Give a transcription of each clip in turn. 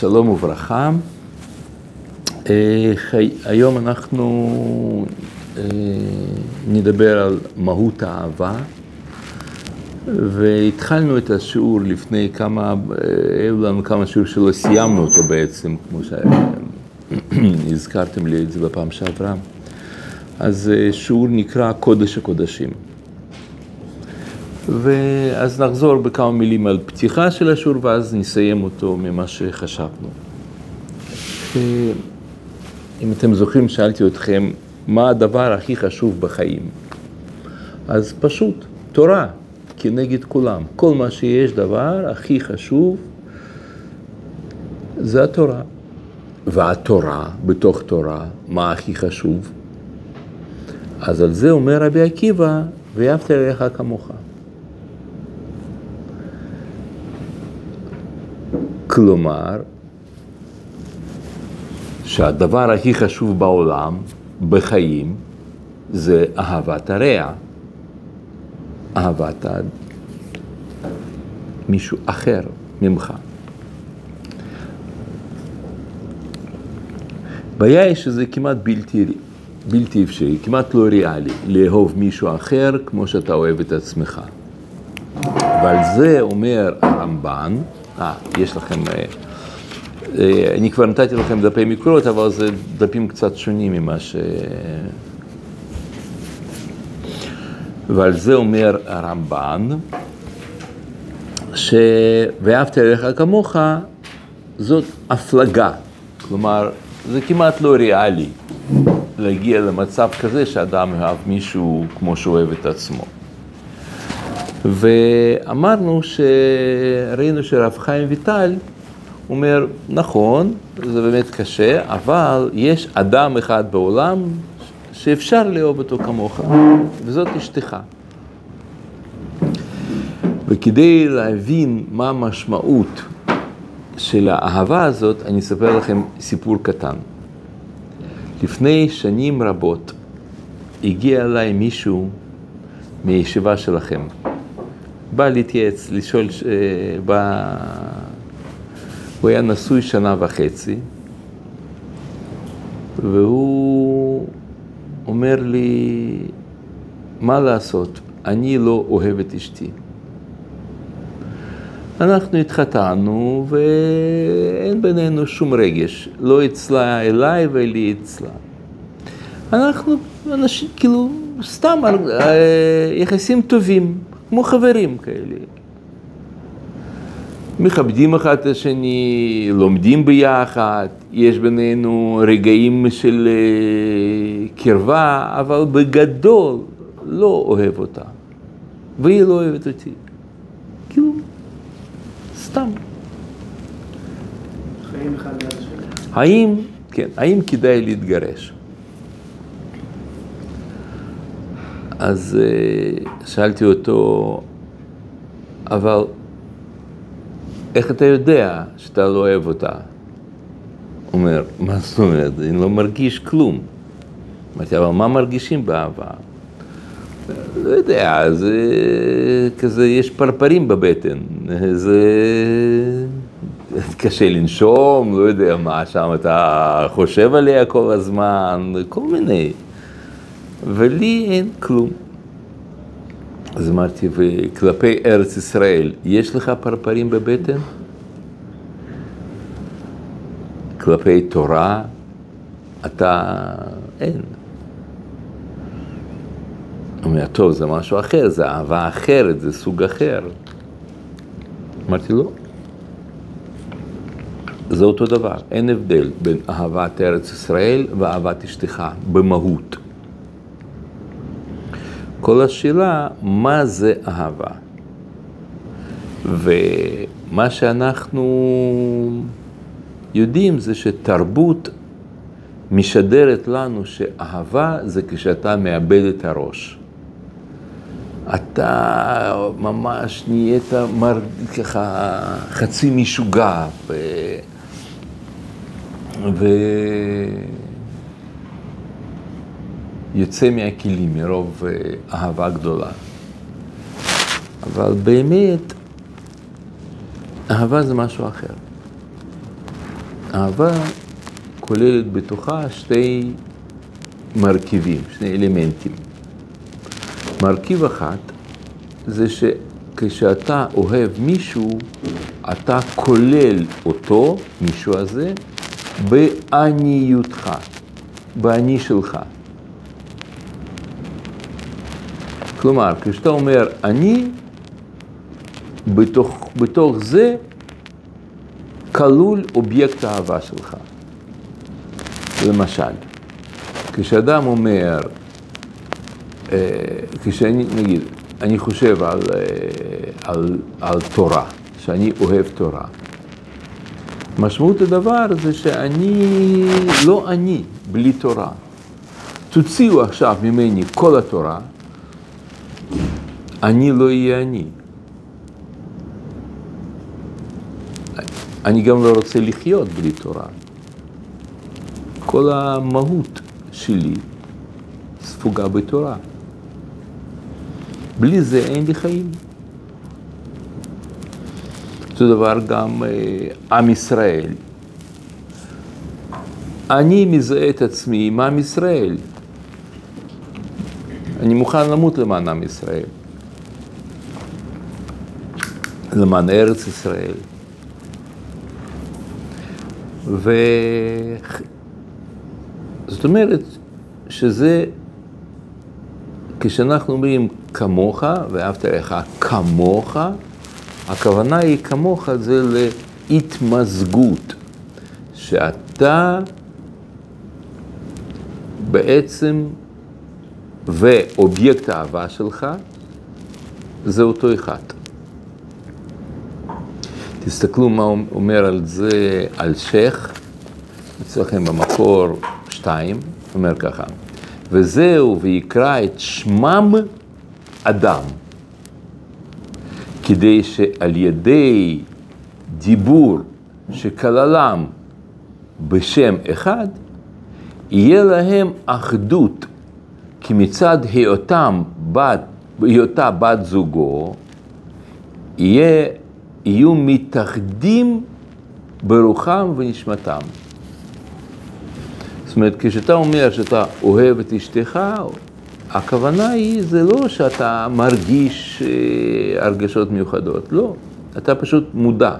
שלום וברכה. אה, היום אנחנו אה, נדבר על מהות האהבה, והתחלנו את השיעור לפני כמה, היו לנו כמה שיעור שלא סיימנו אותו בעצם, כמו שהזכרתם לי את זה בפעם שעברה. אז אה, שיעור נקרא קודש הקודשים. ואז נחזור בכמה מילים על פתיחה של השיעור ואז נסיים אותו ממה שחשבנו. אם אתם זוכרים, שאלתי אתכם, מה הדבר הכי חשוב בחיים? אז פשוט, תורה, כנגד כולם. כל מה שיש דבר הכי חשוב זה התורה. והתורה, בתוך תורה, מה הכי חשוב? אז על זה אומר רבי עקיבא, ואהבת לרעך כמוך. כלומר, שהדבר הכי חשוב בעולם, בחיים, זה אהבת הרע. אהבת מישהו אחר ממך. הבעיה היא שזה כמעט בלתי, בלתי אפשרי, כמעט לא ריאלי, לאהוב מישהו אחר כמו שאתה אוהב את עצמך. ועל זה אומר הרמב"ן, אה, יש לכם, אה, אה, אני כבר נתתי לכם דפי מקורות, אבל זה דפים קצת שונים ממה ש... ועל זה אומר הרמב"ן, ש"ואהבת אליך כמוך" זאת הפלגה, כלומר, זה כמעט לא ריאלי להגיע למצב כזה שאדם אוהב מישהו כמו שהוא אוהב את עצמו. ואמרנו שראינו שרב חיים ויטל אומר, נכון, זה באמת קשה, אבל יש אדם אחד בעולם שאפשר לאהוב אותו כמוך, וזאת אשתך. וכדי להבין מה המשמעות של האהבה הזאת, אני אספר לכם סיפור קטן. לפני שנים רבות הגיע אליי מישהו מישיבה שלכם. בא להתייעץ, לשאול, אה, בא... הוא היה נשוי שנה וחצי, והוא אומר לי, מה לעשות, אני לא אוהב את אשתי. אנחנו התחתנו ואין בינינו שום רגש, לא אצלה אליי ולי אצלה. אנחנו אנשים, כאילו, סתם אה, יחסים טובים. כמו חברים כאלה. מכבדים אחד את השני, לומדים ביחד, יש בינינו רגעים של אה, קרבה, אבל בגדול לא אוהב אותה, והיא לא אוהבת אותי. כאילו, סתם. חיים אחד. האם, כן, האם כדאי להתגרש? אז אה, שאלתי אותו, אבל איך אתה יודע שאתה לא אוהב אותה? הוא אומר, מה זאת אומרת? אני לא מרגיש כלום. אמרתי, אבל מה מרגישים באהבה? לא יודע, זה כזה, יש פרפרים בבטן, זה קשה לנשום, לא יודע מה שם, אתה חושב עליה כל הזמן, כל מיני. ולי אין כלום. אז אמרתי, וכלפי ארץ ישראל, יש לך פרפרים בבטן? כלפי תורה, אתה, אין. אומר, טוב, זה משהו אחר, זה אהבה אחרת, זה סוג אחר. אמרתי, לא. זה אותו דבר, אין הבדל בין אהבת ארץ ישראל ואהבת אשתך במהות. כל השאלה, מה זה אהבה? ומה שאנחנו יודעים זה שתרבות משדרת לנו שאהבה זה כשאתה מאבד את הראש. אתה ממש נהיית מר... ככה חצי משוגע ו... ו... יוצא מהכלים מרוב אה, אהבה גדולה. אבל באמת, אהבה זה משהו אחר. אהבה כוללת בתוכה שתי מרכיבים, שני אלמנטים. מרכיב אחד זה שכשאתה אוהב מישהו, אתה כולל אותו, מישהו הזה, בעניותך, באני שלך. כלומר, כשאתה אומר אני, בתוך, בתוך זה כלול אובייקט האהבה שלך. למשל, כשאדם אומר, אה, כשאני, נגיד, אני חושב על, אה, על, על תורה, שאני אוהב תורה. משמעות הדבר זה שאני לא אני בלי תורה. תוציאו עכשיו ממני כל התורה, אני לא אהיה אני. אני גם לא רוצה לחיות בלי תורה. כל המהות שלי ספוגה בתורה. בלי זה אין לי חיים. אותו דבר גם אה, עם ישראל. אני מזהה את עצמי עם עם ישראל. אני מוכן למות למען עם ישראל. למען ארץ ישראל. וזאת אומרת שזה, כשאנחנו אומרים כמוך ואהבת לך כמוך, הכוונה היא כמוך זה להתמזגות, שאתה בעצם ואובייקט האהבה שלך זה אותו אחד. תסתכלו מה אומר על זה, על שייח, אצלכם במקור שתיים, אומר ככה, וזהו ויקרא את שמם אדם, כדי שעל ידי דיבור שכללם בשם אחד, יהיה להם אחדות, כי מצד היותם בת, היותה בת זוגו, יהיה יהיו מתאחדים ברוחם ונשמתם. זאת אומרת, כשאתה אומר שאתה אוהב את אשתך, הכוונה היא, זה לא שאתה מרגיש אה, הרגשות מיוחדות, לא, אתה פשוט מודע.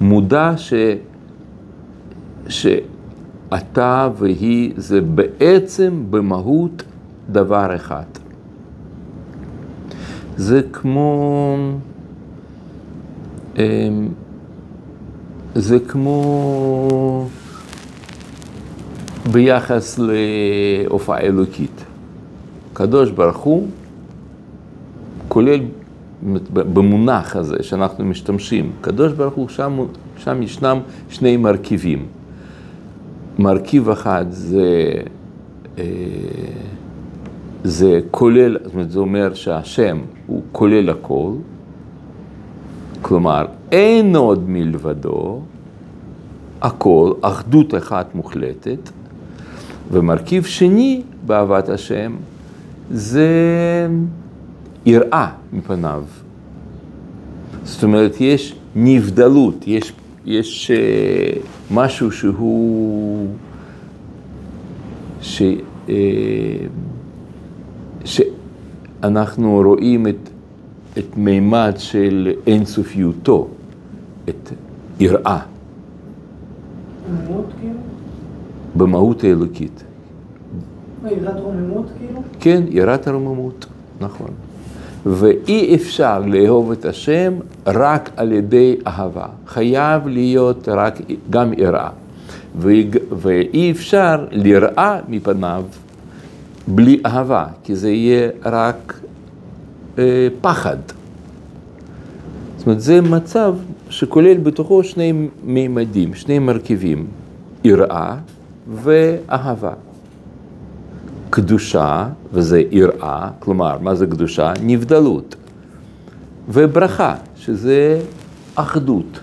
מודע ש... שאתה והיא זה בעצם במהות דבר אחד. זה כמו... אמ, זה כמו ביחס להופעה אלוקית. קדוש ברוך הוא, כולל במונח הזה שאנחנו משתמשים, קדוש ברוך הוא, שם, שם ישנם שני מרכיבים. מרכיב אחד זה, אה, זה כולל, זאת אומרת, זה אומר שהשם הוא כולל הכל, כלומר, אין עוד מלבדו, הכל, אחדות אחת מוחלטת, ומרכיב שני באהבת השם זה יראה מפניו. זאת אומרת, יש נבדלות, יש, יש uh, משהו שהוא... ש, uh, שאנחנו רואים את את מימד של אינסופיותו, את יראה. כאילו? במהות האלוקית. יראת רוממות כאילו? כן, יראת הרוממות, נכון. ואי אפשר לאהוב את השם רק על ידי אהבה. חייב להיות רק גם יראה. ואי אפשר לראה מפניו בלי אהבה, כי זה יהיה רק אה, פחד. זאת אומרת, זה מצב שכולל בתוכו שני מימדים, שני מרכיבים, יראה ואהבה. קדושה, וזה יראה, כלומר, מה זה קדושה? נבדלות. וברכה, שזה אחדות.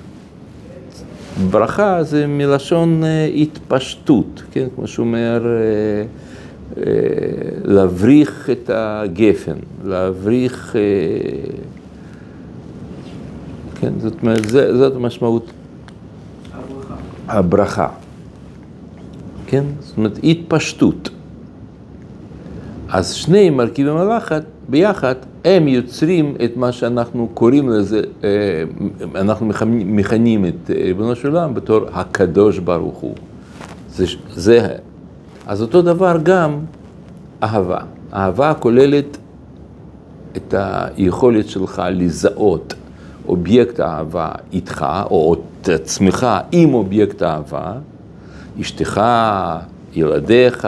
ברכה זה מלשון אה, התפשטות, כן? כמו שאומר... אה, להבריך את הגפן, להבריך, אה, כן, זאת אומרת, זאת המשמעות. הברכה. כן? זאת אומרת, התפשטות. אז שני מרכיבים הלחת ביחד, הם יוצרים את מה שאנחנו קוראים לזה, אה, אנחנו מכנים את ריבונו של עולם בתור הקדוש ברוך הוא. זה, זה, אז אותו דבר גם אהבה. אהבה כוללת את היכולת שלך לזהות אובייקט אהבה איתך, או את עצמך עם אובייקט אהבה, אשתך, ילדיך,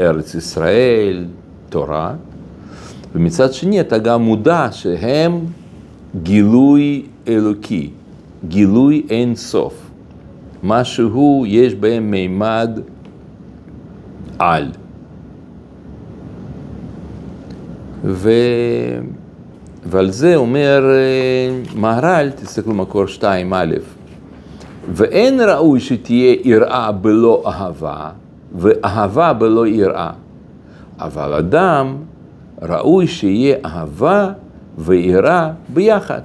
ארץ ישראל, תורה, ומצד שני אתה גם מודע שהם גילוי אלוקי, גילוי אין סוף. משהו, יש בהם מימד על. ו... ועל זה אומר אה, מהר"ל, תסתכלו מקור 2א, ואין ראוי שתהיה יראה בלא אהבה, ואהבה בלא יראה. אבל אדם ראוי שיהיה אהבה ויראה ביחד.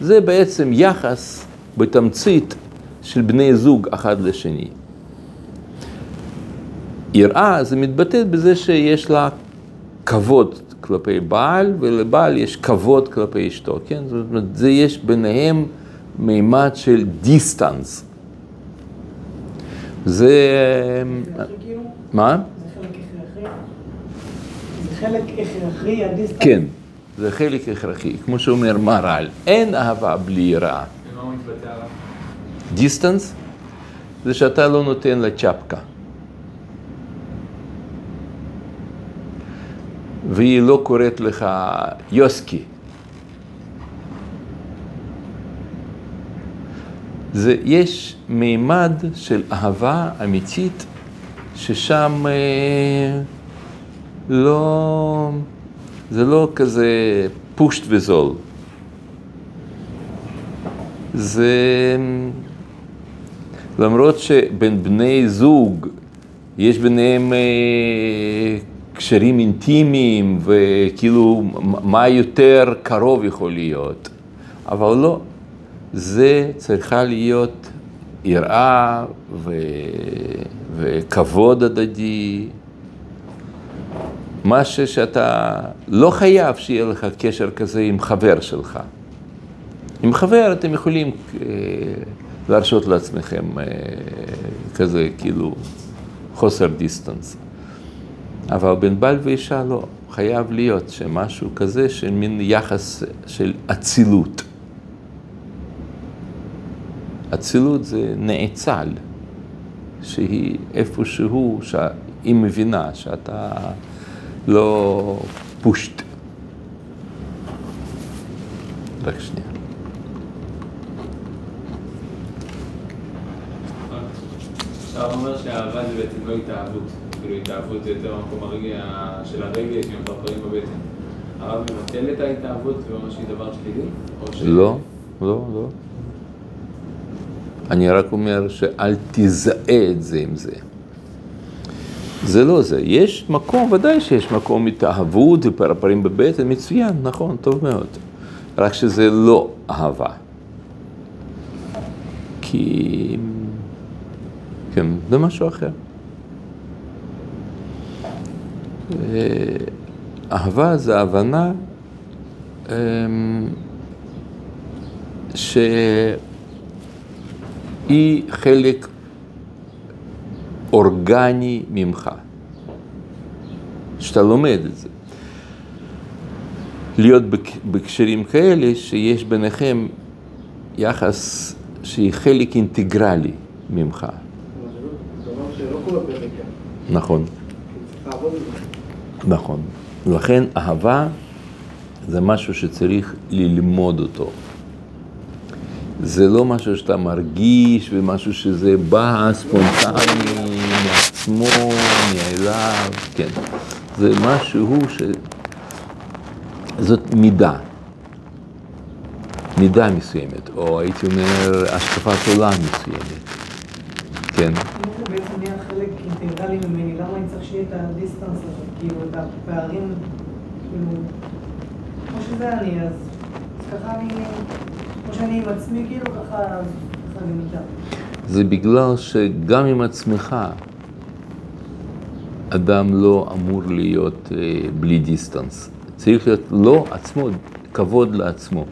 זה בעצם יחס בתמצית של בני זוג אחד לשני. יראה זה מתבטא בזה שיש לה כבוד כלפי בעל, ולבעל יש כבוד כלפי אשתו, כן? זאת אומרת, זה יש ביניהם מימד של דיסטנס. זה... כאילו? מה? חלק הכרחי, הדיסטנס? כן, זה חלק הכרחי. כמו שאומר מהר"ל, אין אהבה בלי יראה. ומה הוא מתבטא עליו? דיסטנס זה שאתה לא נותן לה צ'פקה. והיא לא קוראת לך יוסקי. זה, יש מימד של אהבה אמיתית ששם אה, לא, זה לא כזה פושט וזול. זה למרות שבין בני זוג יש ביניהם אה, קשרים אינטימיים וכאילו מה יותר קרוב יכול להיות, אבל לא, זה צריכה להיות יראה ו... וכבוד הדדי, משהו שאתה לא חייב שיהיה לך קשר כזה עם חבר שלך. עם חבר אתם יכולים אה, להרשות לעצמכם אה, כזה כאילו חוסר דיסטנס. אבל בין בעל ואישה לא, חייב להיות שמשהו כזה של מין יחס של אצילות. אצילות זה נאצל, שהיא איפשהו, שהיא מבינה שאתה לא פושט. רק שנייה. עכשיו אומר שאהבה זה בעצם לא התאהבות. כאילו התאהבות זה יותר המקום הרגע של הרגש, עם הפרפרים בבטן. הרב מבטל את ההתאהבות ואומר שהיא דבר שלילי? לא, לא, לא. אני רק אומר שאל תזהה את זה עם זה. זה לא זה. יש מקום, ודאי שיש מקום התאהבות ופרפרים בבטן, מצוין, נכון, טוב מאוד. רק שזה לא אהבה. כי... כן, זה משהו אחר. אה, אהבה זה הבנה אמ, שהיא חלק אורגני ממך, שאתה לומד את זה. להיות בק- בקשרים כאלה שיש ביניכם יחס שהיא חלק אינטגרלי ממך. שלא קורה במקרה. נכון. צריך לעבוד עם זה. נכון. לכן אהבה זה משהו שצריך ללמוד אותו. זה לא משהו שאתה מרגיש ומשהו שזה בא ספונטני מעצמו, מאליו, כן. זה משהו ש... זאת מידה. מידה מסוימת, או הייתי אומר השקפת עולם מסוימת, כן. בעצם נהיה חלק אינטגרלי ממני, למה אני צריך שיהיה את הדיסטנס הזה? כאילו, את הפערים, כאילו, כמו שזה אני, אז אז ככה אני, כמו שאני עם עצמי, כאילו, ככה, ככה אני איתה. זה בגלל שגם עם עצמך, אדם לא אמור להיות אה, בלי דיסטנס. צריך להיות לא עצמו, כבוד לעצמו.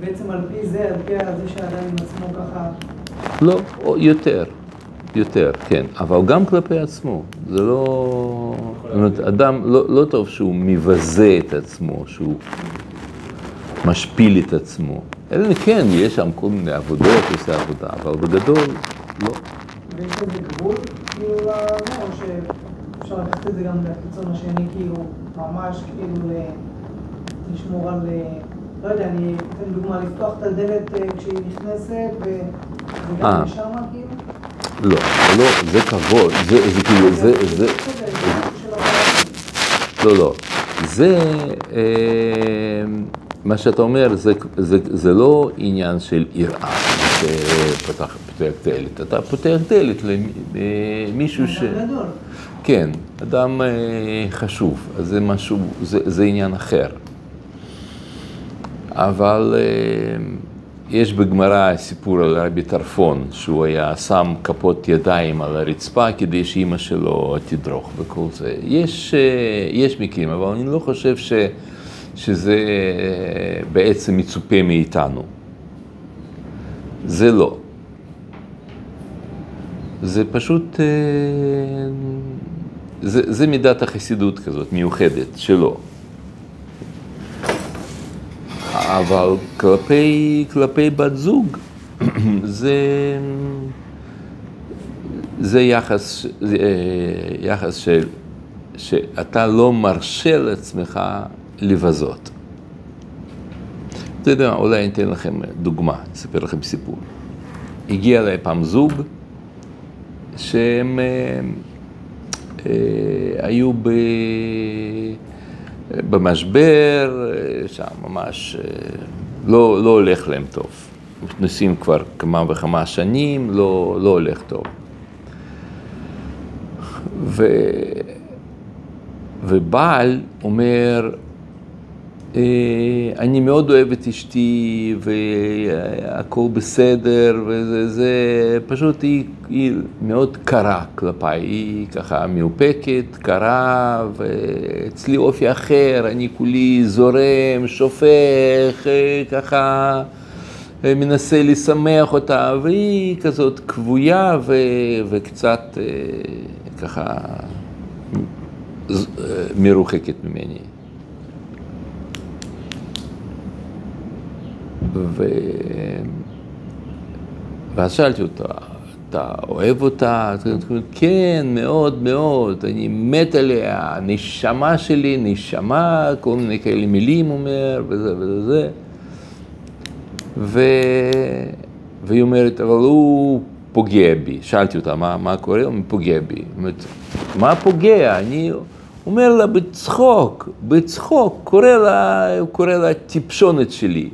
בעצם על פי זה, על פי זה שהאדם עם עצמו ככה... לא, יותר, יותר, כן, אבל גם כלפי עצמו. זה לא... זאת אומרת, אדם, לא, לא טוב שהוא מבזה את עצמו, שהוא משפיל את עצמו. אלא כן, יש שם כל מיני עבודות, עושה עבודה, אבל בגדול, לא. ויש לזה גבול, כאילו, או שאפשר לקחת את זה גם לקיצון השני, כאילו, ממש כאילו לשמור על, אה, לא יודע, אני אתן דוגמה, לפתוח את הדלת אה, כשהיא נכנסת, וגם אה. משם, כאילו? לא, לא, זה כבוד, זה, זה כאילו, זה, זה. לא, לא. זה, אה, מה שאתה אומר, זה, זה, זה לא עניין של יראה, שפתח, פותח דלת. אתה פותח דלת למישהו ש... אדם גדול. כן, אדם אה, חשוב, אז זה משהו, זה, זה עניין אחר. אבל אה, יש בגמרא סיפור על רבי טרפון, שהוא היה שם כפות ידיים על הרצפה כדי שאימא שלו תדרוך וכל זה. יש, אה, יש מקרים, אבל אני לא חושב ש, שזה אה, בעצם מצופה מאיתנו. זה לא. זה פשוט, אה, זה, זה מידת החסידות כזאת, מיוחדת, שלו. אבל כלפי, כלפי בת זוג, זה, זה יחס, זה אה, יחס של, שאתה לא מרשה לעצמך לבזות. אתה יודע, אולי אני אתן לכם דוגמה, אספר לכם סיפור. הגיע אליי פעם זוג שהם אה, אה, היו ב... במשבר, שם ממש אה, לא, לא הולך להם טוב. נוסעים כבר כמה וכמה שנים, לא, לא הולך טוב. ו... ובעל אומר, אני מאוד אוהב את אשתי והכל בסדר וזה, זה, פשוט היא, היא מאוד קרה כלפיי, היא ככה מאופקת, קרה, ואצלי אופי אחר, אני כולי זורם, שופך, אה, ככה אה, מנסה לשמח אותה, והיא כזאת כבויה ו, וקצת אה, ככה אה, מרוחקת ממני. ו... ואז שאלתי אותה, אתה אוהב אותה? כן, מאוד מאוד, אני מת עליה, נשמה שלי, נשמה, כל מיני כאלה מילים אומר, וזה וזה וזה. ו... והיא אומרת, אבל הוא פוגע בי. שאלתי אותה, מה, מה קורה? הוא פוגע בי. היא אומרת, מה פוגע? אני אומר לה בצחוק, בצחוק, קורא לה, קורא לה טיפשונת שלי.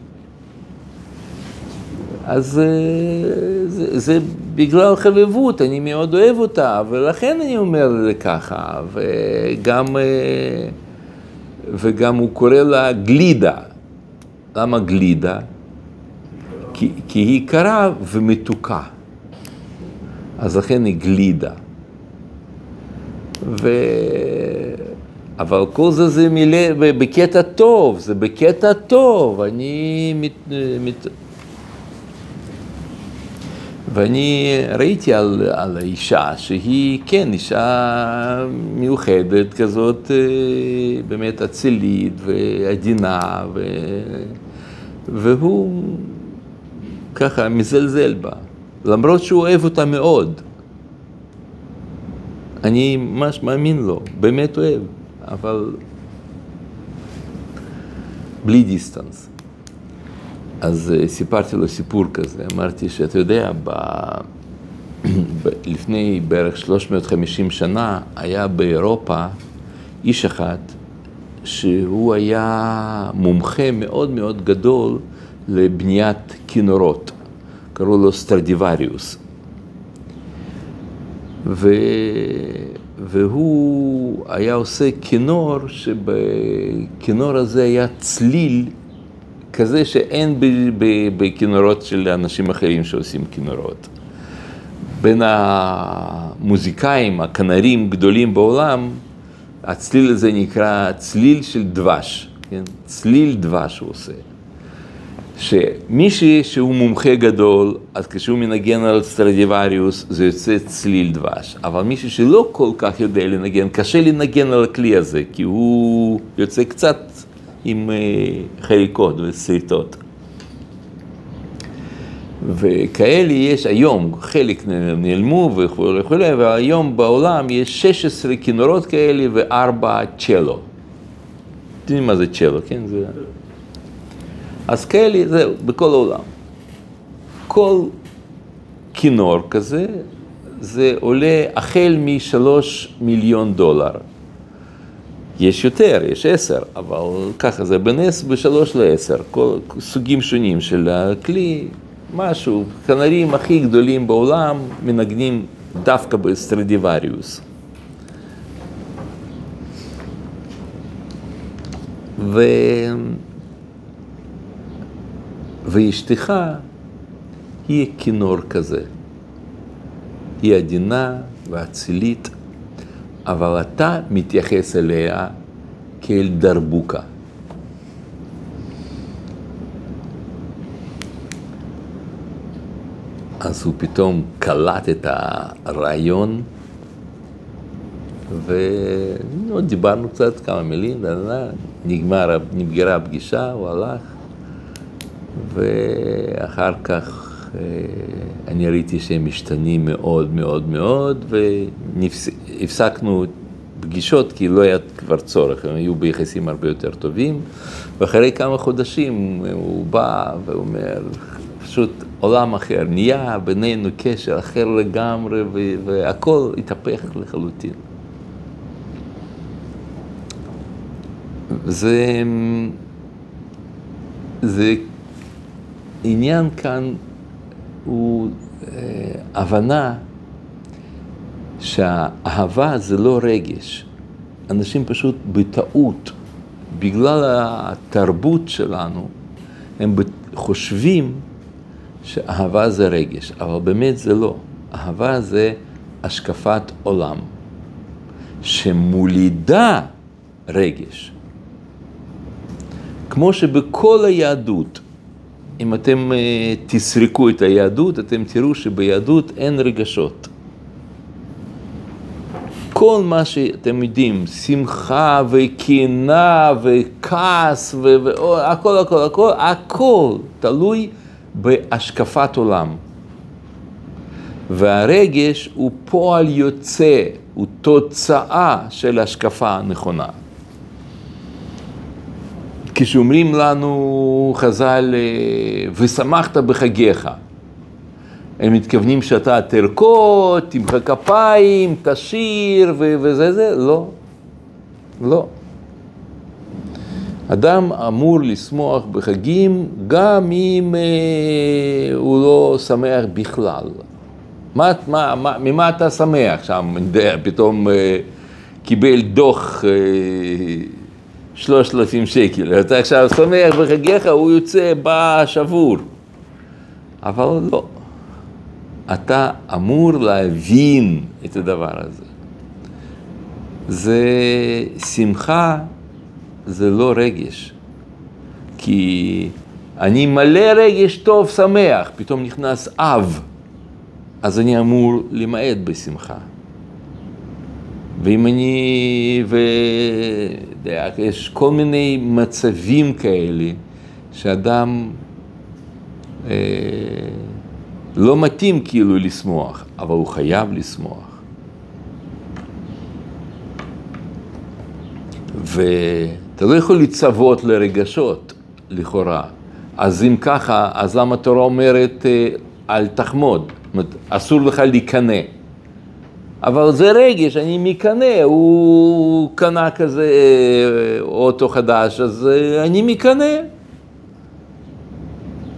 אז אה, זה, זה בגלל חביבות, אני מאוד אוהב אותה, ולכן אני אומר זה ככה, וגם, אה, וגם הוא קורא לה גלידה. למה גלידה? כי, כי היא קרה ומתוקה, אז לכן היא גלידה. ו... אבל כל זה זה מילה, בקטע טוב, זה בקטע טוב, אני מת, מת, ואני ראיתי על, על האישה שהיא, כן, אישה מיוחדת כזאת, אה, באמת אצילית ועדינה, ו... והוא ככה מזלזל בה, למרות שהוא אוהב אותה מאוד. אני ממש מאמין לו, באמת אוהב, אבל בלי דיסטנס. אז אה, סיפרתי לו סיפור כזה, אמרתי שאתה יודע, ב... לפני בערך 350 שנה היה באירופה איש אחד שהוא היה מומחה מאוד מאוד גדול לבניית כינורות, קראו לו סטרדיווריוס. ו... והוא היה עושה כינור, שבכינור הזה היה צליל כזה שאין בכינורות של אנשים אחרים שעושים כינורות. בין המוזיקאים, הכנרים גדולים בעולם, הצליל הזה נקרא צליל של דבש, כן? צליל דבש הוא עושה. שמישהי שהוא מומחה גדול, אז כשהוא מנגן על סטרדיווריוס זה יוצא צליל דבש, אבל מישהו שלא כל כך יודע לנגן, קשה לנגן על הכלי הזה, כי הוא יוצא קצת עם אה, חריקות ושריטות. וכאלה יש היום, חלק נעלמו וכולי וכולי, והיום בעולם יש 16 כינורות כאלה וארבע צ'לו. אתם יודעים מה זה צ'לו, כן? זה... אז כאלה, זהו, בכל העולם. כל כינור כזה, זה עולה החל משלוש מיליון דולר. יש יותר, יש עשר, אבל ככה זה בנס בשלוש לעשר, כל סוגים שונים של הכלי, משהו, כנרים הכי גדולים בעולם מנגנים דווקא בסטרדיווריוס. ו... ואשתך היא כינור כזה. היא עדינה ואצילית, אבל אתה מתייחס אליה כאל דרבוקה. אז הוא פתאום קלט את הרעיון, ועוד דיברנו קצת, כמה מילים, נגמר, נגמרה הפגישה, הוא הלך. ואחר כך אה, אני ראיתי שהם משתנים מאוד מאוד מאוד, והפסקנו פגישות כי לא היה כבר צורך, הם היו ביחסים הרבה יותר טובים, ואחרי כמה חודשים הוא בא ואומר, פשוט עולם אחר, נהיה בינינו קשר אחר לגמרי, והכל התהפך לחלוטין. זה, זה העניין כאן הוא אה, הבנה שהאהבה זה לא רגש. אנשים פשוט בטעות, בגלל התרבות שלנו, הם חושבים שאהבה זה רגש, אבל באמת זה לא. אהבה זה השקפת עולם, שמולידה רגש. כמו שבכל היהדות אם אתם אה, תסרקו את היהדות, אתם תראו שביהדות אין רגשות. כל מה שאתם יודעים, שמחה וקנאה וכעס והכל, הכל, הכל, הכל תלוי בהשקפת עולם. והרגש הוא פועל יוצא, הוא תוצאה של השקפה נכונה. כשאומרים לנו חז"ל, אה, ושמחת בחגיך, הם מתכוונים שאתה תרקוד, תמחא כפיים, תשיר וזה זה, לא, לא. אדם אמור לשמוח בחגים גם אם אה, הוא לא שמח בכלל. מה, מה, מה, ממה אתה שמח שם, פתאום אה, קיבל דוח אה, שלושת אלפים שקל, אתה עכשיו שמח בחגיך, הוא יוצא, בא שבור. אבל לא. אתה אמור להבין את הדבר הזה. זה שמחה, זה לא רגש. כי אני מלא רגש טוב, שמח, פתאום נכנס אב, אז אני אמור למעט בשמחה. ואם אני, ויש כל מיני מצבים כאלה שאדם אה, לא מתאים כאילו לשמוח, אבל הוא חייב לשמוח. ואתה לא יכול לצוות לרגשות, לכאורה. אז אם ככה, אז למה התורה אומרת אה, אל תחמוד? זאת אומרת, אסור לך להיכנע. אבל זה רגש, אני מקנא, הוא קנה כזה אה, אוטו חדש, אז אה, אני מקנא.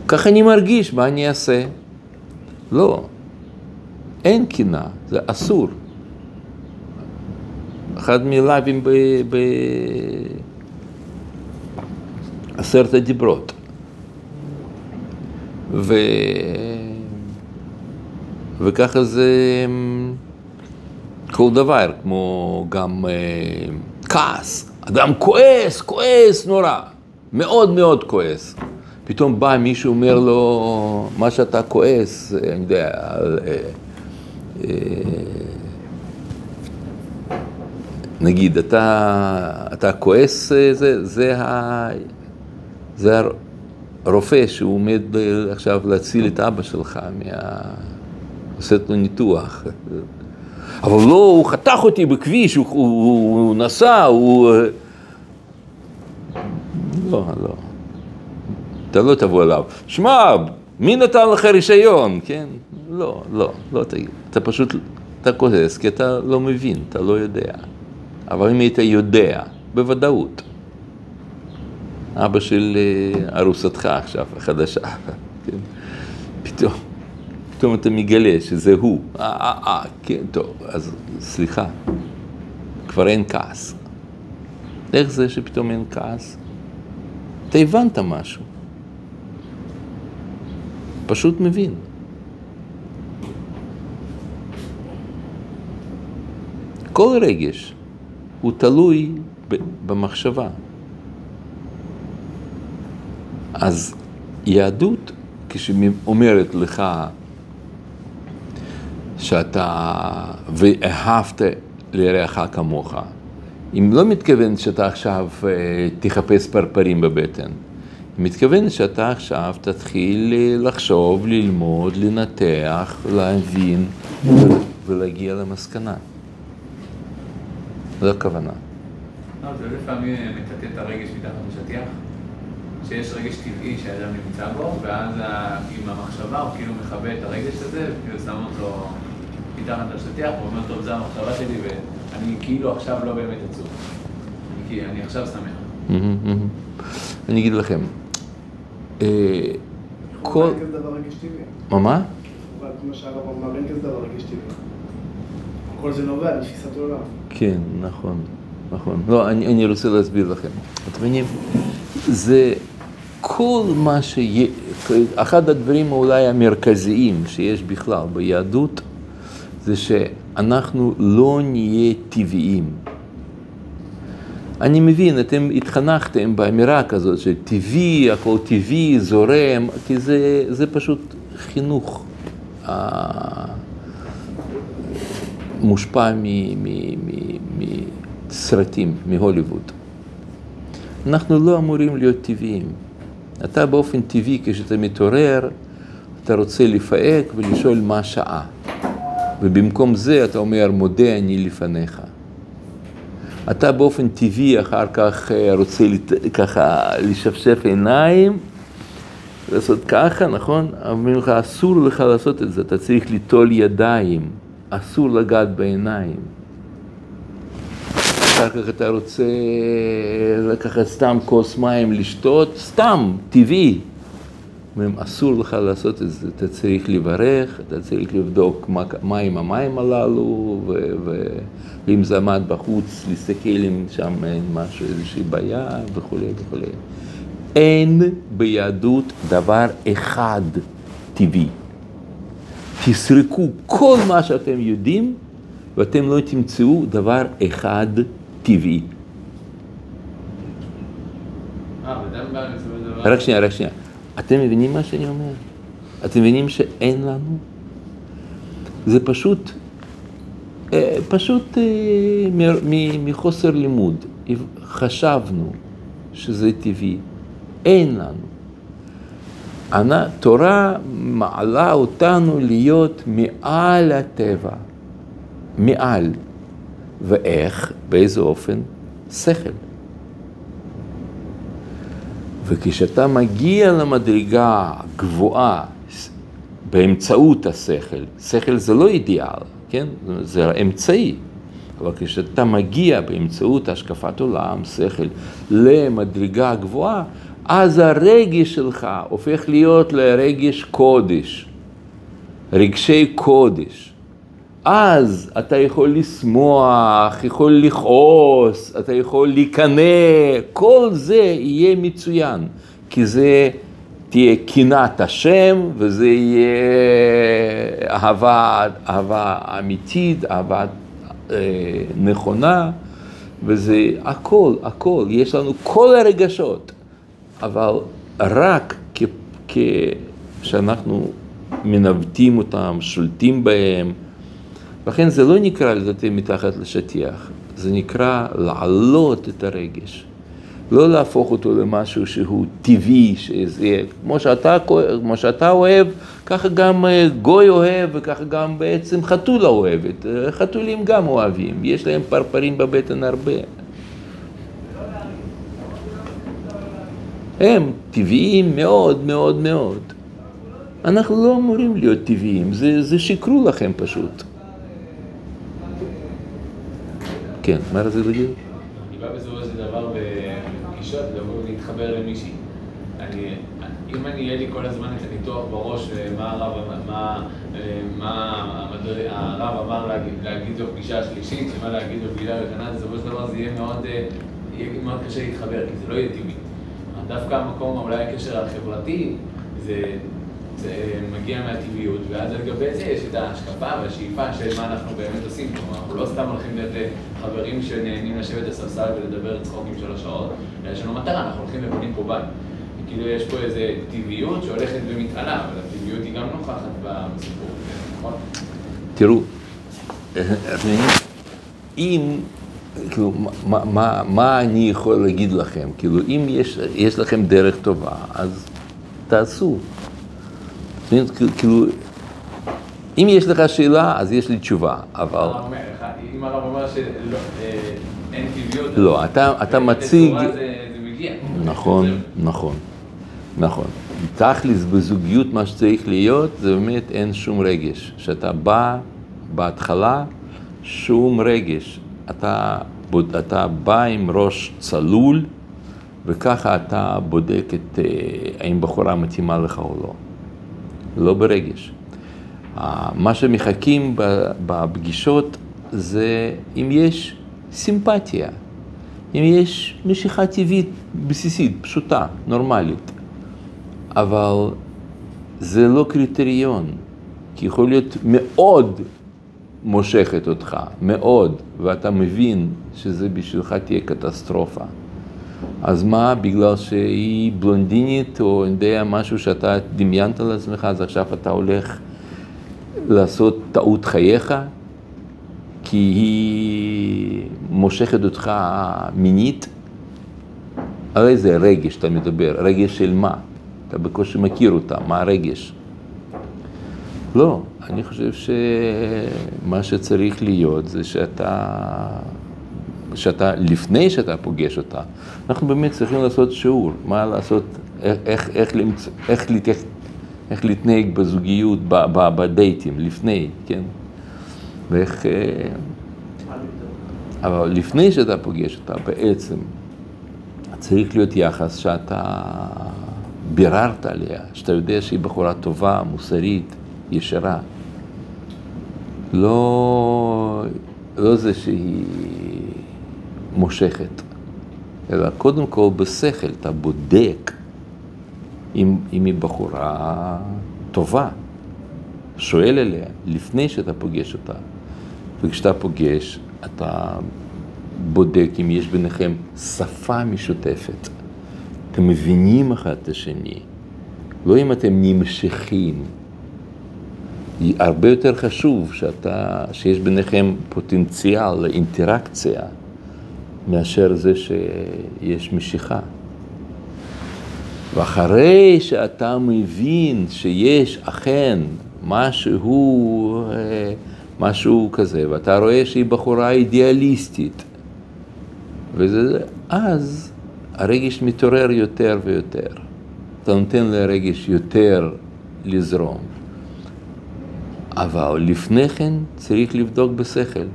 ככה אני מרגיש, מה אני אעשה? לא, אין קנאה, זה אסור. אחד מלאווים בעשרת הדיברות. ו... וככה זה אמ, כל דבר, כמו גם אה, כעס. אדם כועס, כועס נורא, מאוד מאוד כועס. פתאום בא מישהו אומר לו, מה שאתה כועס, אני יודע, על, אה, אה, נגיד, אתה, אתה כועס, אה, זה, זה, ה, זה הרופא שהוא עומד אה, עכשיו להציל את אבא שלך, מה... עושה לו ניתוח. אבל לא, הוא חתך אותי בכביש, הוא, הוא, הוא נסע, הוא... אה, לא, לא. אתה לא תבוא אליו. שמע, מי נתן לך רישיון? כן? לא, לא, לא תגיד. אתה פשוט, אתה כועס כי אתה לא מבין, אתה לא יודע. אבל אם היית יודע, בוודאות. אבא של אה, ארוסתך עכשיו, החדשה, כן? פתאום, פתאום אתה מגלה שזה הוא. אה, אה, אה, כן, טוב, אז סליחה, כבר אין כעס. איך זה שפתאום אין כעס? אתה הבנת משהו. פשוט מבין. כל רגש הוא תלוי במחשבה. אז יהדות, כשאומרת לך שאתה ואהבת לרעך כמוך, אם לא מתכוון שאתה עכשיו אה, תחפש פרפרים בבטן, היא מתכוונת שאתה עכשיו תתחיל לחשוב, ללמוד, לנתח, להבין ולהגיע למסקנה. זו הכוונה. לא, זה לפעמים מטאטא את הרגש מתחת לשטיח, שיש רגש טבעי שהאדם נמצא בו, ואז עם המחשבה הוא כאילו מכבה את הרגש הזה, וכאילו שם אותו מתחת לשטיח, ואומר, טוב, זו המחשבה שלי, ואני כאילו עכשיו לא באמת עצוב. כי אני עכשיו שמח. אני אגיד לכם, אה, כל... מה מה? כל זה נובע מתפיסת עולם. כן, נכון, נכון. לא, אני, אני רוצה להסביר לכם. אתם מבינים? זה כל מה שיש, אחד הדברים אולי המרכזיים שיש בכלל ביהדות, זה שאנחנו לא נהיה טבעיים. אני מבין, אתם התחנכתם באמירה כזאת שטבעי, הכל טבעי, זורם, כי זה, זה פשוט חינוך מושפע מסרטים, מהוליווד. אנחנו לא אמורים להיות טבעיים. אתה באופן טבעי, כשאתה מתעורר, אתה רוצה לפהק ולשאול מה השעה. ובמקום זה אתה אומר, מודה אני לפניך. אתה באופן טבעי אחר כך אה, רוצה ככה לשפשף עיניים, לעשות ככה, נכון? אומרים לך, אסור לך לעשות את זה, אתה צריך ליטול ידיים, אסור לגעת בעיניים. אחר כך אתה רוצה לקחת סתם כוס מים לשתות, סתם, טבעי. אומרים, אסור לך לעשות את זה, אתה צריך לברך, אתה צריך לבדוק מה, מה עם המים הללו, ו, ואם זה עמד בחוץ, להסתכל אם שם אין משהו, איזושהי בעיה וכולי וכולי. אין ביהדות דבר אחד טבעי. תסרקו כל מה שאתם יודעים, ואתם לא תמצאו דבר אחד טבעי. אה, דבר... רק שנייה, רק שנייה. אתם מבינים מה שאני אומר? אתם מבינים שאין לנו? זה פשוט, אה, פשוט אה, מחוסר לימוד. חשבנו שזה טבעי. אין לנו. תורה מעלה אותנו להיות מעל הטבע. מעל. ואיך? באיזה אופן? שכל. וכשאתה מגיע למדרגה גבוהה באמצעות השכל, שכל זה לא אידיאל, כן? זה אמצעי. אבל כשאתה מגיע באמצעות השקפת עולם, שכל, למדרגה גבוהה, אז הרגש שלך הופך להיות לרגש קודש, רגשי קודש. אז אתה יכול לשמוח, יכול לכעוס, אתה יכול להיכנע, כל זה יהיה מצוין, כי זה תהיה קנאת השם, וזה יהיה אהבה, אהבה אמיתית, אהבה אה, נכונה, וזה הכל, הכל, יש לנו כל הרגשות, אבל רק כשאנחנו מנווטים אותם, שולטים בהם, לכן זה לא נקרא לטאטא מתחת לשטיח, זה נקרא להעלות את הרגש. לא להפוך אותו למשהו שהוא טבעי, שזה, כמו כמו שאתה אוהב, ככה גם אה, גוי אוהב וככה גם בעצם חתולה אוהבת. חתולים גם אוהבים, יש להם פרפרים בבטן הרבה. הם טבעיים מאוד מאוד מאוד. אנחנו לא אמורים להיות טבעיים, זה, זה שיקרו לכם פשוט. כן, מה רצית להגיד? בא בסופו של דבר בפגישות לבוא ולהתחבר למישהי. אני, אם אני יהיה לי כל הזמן את הניתוח בראש, מה הרב, מה, מה המדבר, הרב אמר להגיד, להגיד בפגישה השלישית, שמה להגיד בפגישה הראשונה, בסופו של דבר זה יהיה מאוד, יהיה מאוד קשה להתחבר, כי זה לא יהיה טבעי. דווקא המקום, אולי הקשר החברתי, זה מגיע מהטבעיות, ואז לגבי זה יש את ההשקפה והשאיפה של מה אנחנו באמת עושים. כלומר, אנחנו לא סתם הולכים להיות חברים שנהנים לשבת בספסל ולדבר צחוקים שלוש שעות, אלא יש לנו מטרה, אנחנו הולכים ובונים פה בית. כאילו יש פה איזו טבעיות שהולכת ומתעלה, אבל הטבעיות היא גם נוכחת בסיפור, נכון? תראו, אם, כאילו, מה, מה, מה אני יכול להגיד לכם? כאילו, אם יש, יש לכם דרך טובה, אז תעשו. כאילו, אם יש לך שאלה, אז יש לי תשובה, אבל... אם הרב אומר שאין טבעיות... לא, אתה מציג... נכון, נכון, נכון. תכלס בזוגיות מה שצריך להיות, זה באמת אין שום רגש. כשאתה בא בהתחלה, שום רגש. אתה, אתה בא עם ראש צלול, וככה אתה בודק את האם בחורה מתאימה לך או לא. לא ברגש. מה שמחכים בפגישות זה אם יש סימפתיה, אם יש משיכה טבעית בסיסית, פשוטה, נורמלית. אבל זה לא קריטריון, כי יכול להיות מאוד מושכת אותך, מאוד, ואתה מבין שזה בשבילך תהיה קטסטרופה. אז מה, בגלל שהיא בלונדינית, או אני יודע, משהו שאתה דמיינת לעצמך, אז עכשיו אתה הולך לעשות טעות חייך, כי היא מושכת אותך מינית? על איזה רגש אתה מדבר? רגש של מה? אתה בקושי מכיר אותה, מה הרגש? לא, אני חושב שמה שצריך להיות זה שאתה שאתה, לפני שאתה פוגש אותה, אנחנו באמת צריכים לעשות שיעור, מה לעשות, איך, איך. איך, להתייח... איך להתנהג בזוגיות, בדייטים, לפני, כן? ואיך... אה, אבל לפני שאתה פוגש אותה, בעצם, צריך להיות יחס שאתה ביררת עליה, שאתה יודע שהיא בחורה טובה, מוסרית, ישרה. לא, לא זה שהיא מושכת, אלא קודם כל בשכל, אתה בודק אם, אם היא בחורה טובה, שואל אליה לפני שאתה פוגש אותה. וכשאתה פוגש, אתה בודק אם יש ביניכם שפה משותפת. אתם מבינים אחד את השני, לא אם אתם נמשכים. הרבה יותר חשוב שאתה, שיש ביניכם פוטנציאל לאינטראקציה. מאשר זה שיש משיכה. ואחרי שאתה מבין שיש אכן משהו, אה, משהו כזה, ואתה רואה שהיא בחורה אידיאליסטית, וזה, אז הרגש מתעורר יותר ויותר. אתה נותן לרגש יותר לזרום. אבל לפני כן צריך לבדוק בשכל,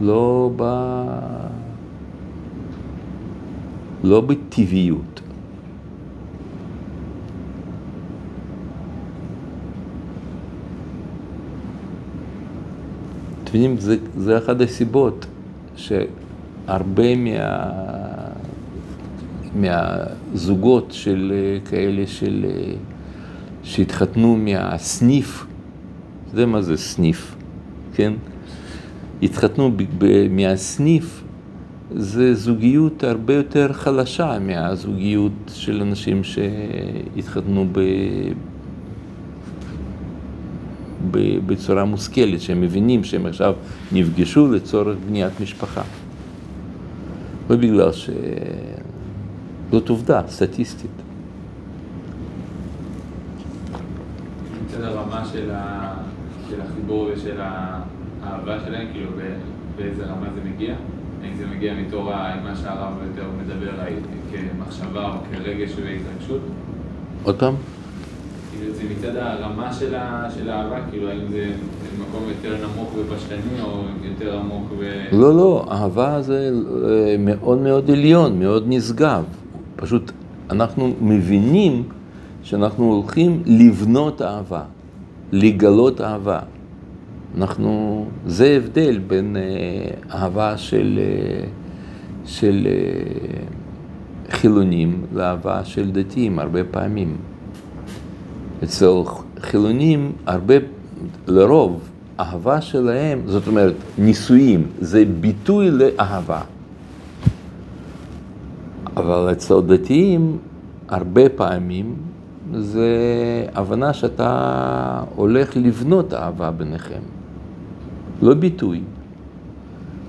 לא ב... לא בטבעיות. אתם יודעים, זה, זה אחת הסיבות שהרבה מה... מהזוגות של אה, כאלה של, אה, שהתחתנו מהסניף, יודע מה זה סניף, כן? התחתנו ב- ב- מהסניף, זה זוגיות הרבה יותר חלשה מהזוגיות של אנשים שהתחתנו ב... ב- בצורה מושכלת, שהם מבינים שהם עכשיו נפגשו לצורך בניית משפחה. לא בגלל ש... זאת עובדה סטטיסטית. של, החיבור ושל האהבה שלהם, כאילו. באיזה רמה זה מגיע? האם זה מגיע מתור מה שהרב יותר מדבר כמחשבה או כרגש והתרגשות? עוד פעם? כאילו זה מצד הרמה של, ה... של האהבה, כאילו האם זה מקום יותר נמוך ופשטני או יותר עמוק ו... לא, לא, אהבה זה אה, מאוד מאוד עליון, מאוד נשגב. פשוט אנחנו מבינים שאנחנו הולכים לבנות אהבה, לגלות אהבה. אנחנו, זה הבדל בין אה, אהבה של, אה, של אה, חילונים לאהבה של דתיים הרבה פעמים. אצל חילונים הרבה, לרוב, אהבה שלהם, זאת אומרת, נישואים, זה ביטוי לאהבה. אבל אצל דתיים, הרבה פעמים, זה הבנה שאתה הולך לבנות אהבה ביניכם, לא ביטוי.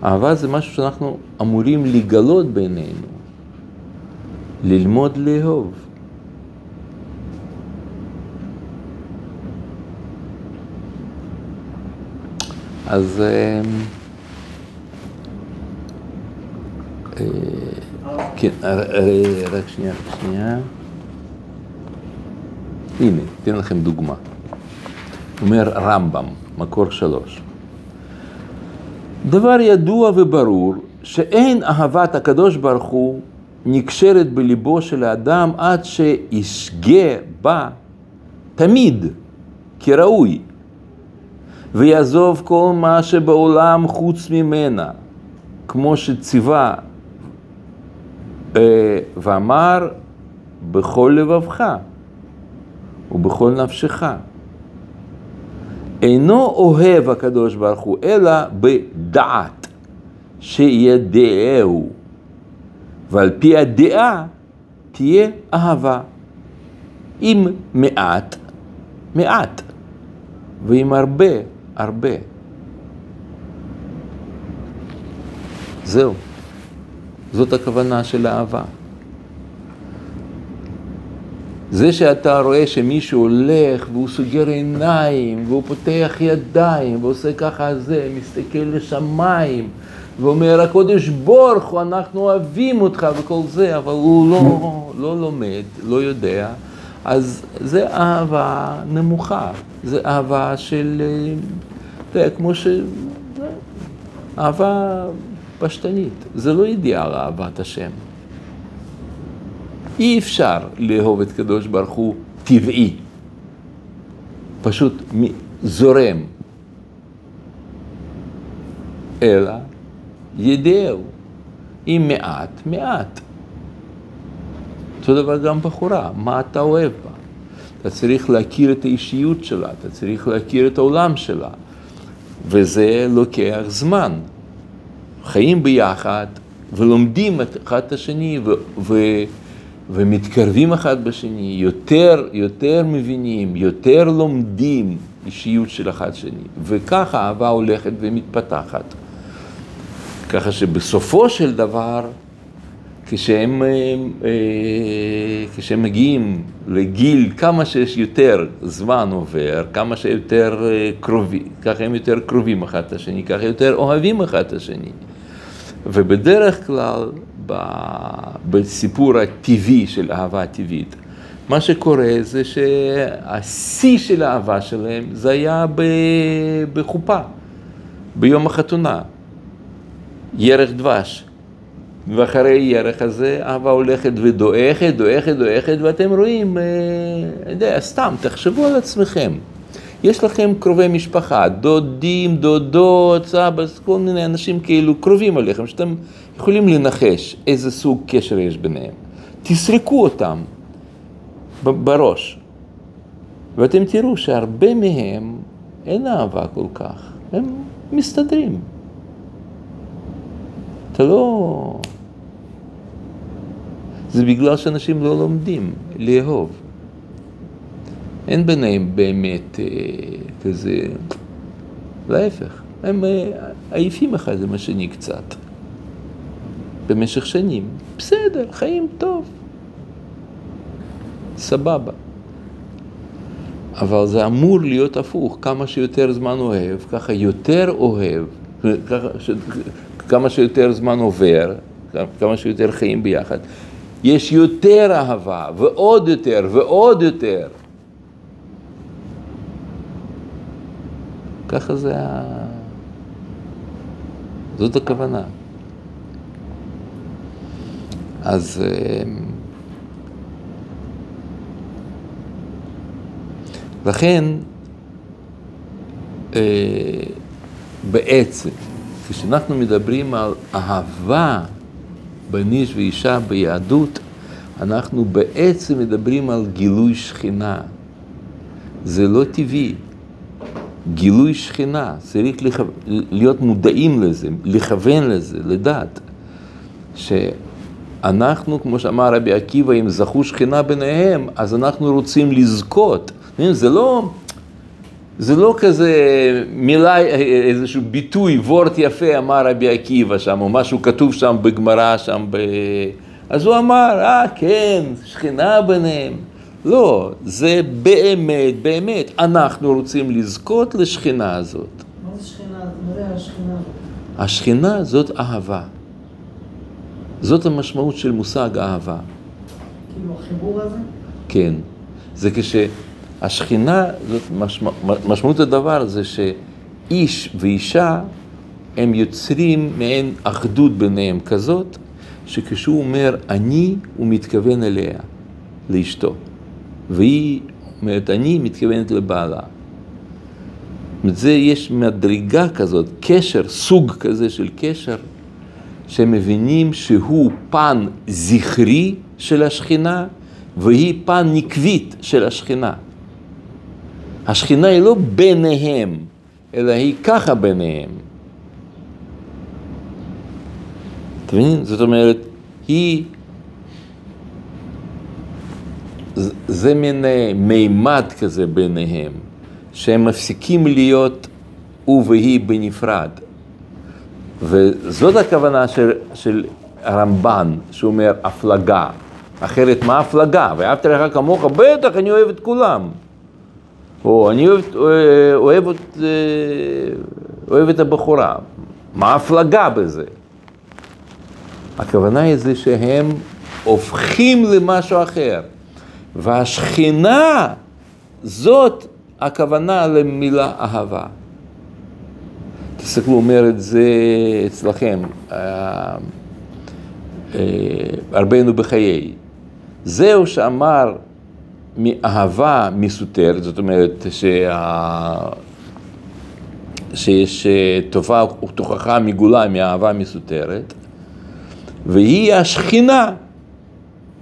אהבה זה משהו שאנחנו אמורים לגלות בינינו, ללמוד לאהוב. אז אה, אה, כן, אה, רק שנייה, שנייה. הנה, אתן לכם דוגמה. אומר רמב"ם, מקור שלוש. דבר ידוע וברור שאין אהבת הקדוש ברוך הוא נקשרת בליבו של האדם עד שישגה בה תמיד כראוי ויעזוב כל מה שבעולם חוץ ממנה, כמו שציווה אה, ואמר בכל לבבך ובכל נפשך. אינו אוהב הקדוש ברוך הוא, אלא בדעת שידעהו, ועל פי הדעה תהיה אהבה. אם מעט, מעט, ועם הרבה, הרבה. זהו. זאת הכוונה של האהבה. זה שאתה רואה שמישהו הולך והוא סוגר עיניים והוא פותח ידיים ועושה ככה זה, מסתכל לשמיים ואומר הקודש הוא אנחנו אוהבים אותך וכל זה, אבל הוא לא, לא לומד, לא יודע, אז זה אהבה נמוכה, זה אהבה של, אה, אתה יודע, כמו ש... אהבה פשטנית, זה לא אידיאל אהבת השם. אי אפשר לאהוב את קדוש ברוך הוא טבעי, פשוט זורם, אלא ידעו, אם מעט, מעט. אותו דבר גם בחורה, מה אתה אוהב בה? אתה צריך להכיר את האישיות שלה, אתה צריך להכיר את העולם שלה, וזה לוקח זמן. חיים ביחד ולומדים אחד את השני ו- ו- ומתקרבים אחד בשני, יותר, יותר מבינים, יותר לומדים אישיות של אחד שני, וככה האהבה הולכת ומתפתחת. ככה שבסופו של דבר, כשהם, אה, אה, כשהם מגיעים לגיל, כמה שיש יותר זמן עובר, כמה שיותר אה, קרובים, ככה הם יותר קרובים אחד את השני, ככה יותר אוהבים אחד את השני. ובדרך כלל, בסיפור הטבעי של אהבה טבעית, מה שקורה זה שהשיא של האהבה שלהם זה היה בחופה, ביום החתונה, ירח דבש. ואחרי ירח הזה אהבה הולכת ודועכת, דועכת, דועכת, ואתם רואים, אני יודע, סתם, תחשבו על עצמכם. יש לכם קרובי משפחה, דודים, דודות, סבא, כל מיני אנשים כאילו קרובים עליכם, שאתם יכולים לנחש איזה סוג קשר יש ביניהם. תסרקו אותם בראש, ואתם תראו שהרבה מהם אין אהבה כל כך, הם מסתדרים. אתה לא... זה בגלל שאנשים לא לומדים לאהוב. אין ביניהם באמת אה, כזה, להפך, הם אה, עייפים אחד עם השני קצת. במשך שנים, בסדר, חיים טוב, סבבה. אבל זה אמור להיות הפוך, כמה שיותר זמן אוהב, ככה יותר אוהב, ככה, כמה שיותר זמן עובר, כמה שיותר חיים ביחד, יש יותר אהבה, ועוד יותר, ועוד יותר. ככה זה ה... זאת הכוונה. אז... אמ, לכן, אה, בעצם, כשאנחנו מדברים על אהבה בין איש ואישה ביהדות, אנחנו בעצם מדברים על גילוי שכינה. זה לא טבעי. גילוי שכינה, צריך לכו... להיות מודעים לזה, לכוון לזה, לדעת. שאנחנו, כמו שאמר רבי עקיבא, אם זכו שכינה ביניהם, אז אנחנו רוצים לזכות. זה לא, זה לא כזה מילה, איזשהו ביטוי, וורט יפה אמר רבי עקיבא שם, או משהו כתוב שם בגמרא שם, ב... אז הוא אמר, אה כן, שכינה ביניהם. לא, זה באמת, באמת, אנחנו רוצים לזכות לשכינה הזאת. מה זה שכינה? מה זה השכינה? השכינה זאת אהבה. זאת המשמעות של מושג אהבה. כאילו החיבור הזה? כן. זה כשהשכינה, זאת משמע, משמעות הדבר זה שאיש ואישה הם יוצרים מעין אחדות ביניהם כזאת, שכשהוא אומר אני, הוא מתכוון אליה, לאשתו. והיא אומרת, אני מתכוונת לבעלה. זה יש מדרגה כזאת, קשר, סוג כזה של קשר, שמבינים שהוא פן זכרי של השכינה, והיא פן נקבית של השכינה. השכינה היא לא ביניהם, אלא היא ככה ביניהם. אתה מבין? זאת אומרת, היא זה מין אה, מימד כזה ביניהם, שהם מפסיקים להיות הוא והיא בנפרד. וזאת הכוונה של, של הרמב"ן, שהוא אומר הפלגה. אחרת מה הפלגה? ואהבת לך כמוך, בטח אני אוהב את כולם. או אני אוהב, אה, אוהב, אה, אוהב את הבחורה. מה הפלגה בזה? הכוונה היא זה שהם הופכים למשהו אחר. והשכינה זאת הכוונה למילה אהבה. תסתכלו, אומר את זה אצלכם, אה, אה, רבנו בחיי. זהו שאמר מאהבה מסותרת, זאת אומרת שה... שיש תופעה ותוכחה מגולה מאהבה מסותרת, והיא השכינה.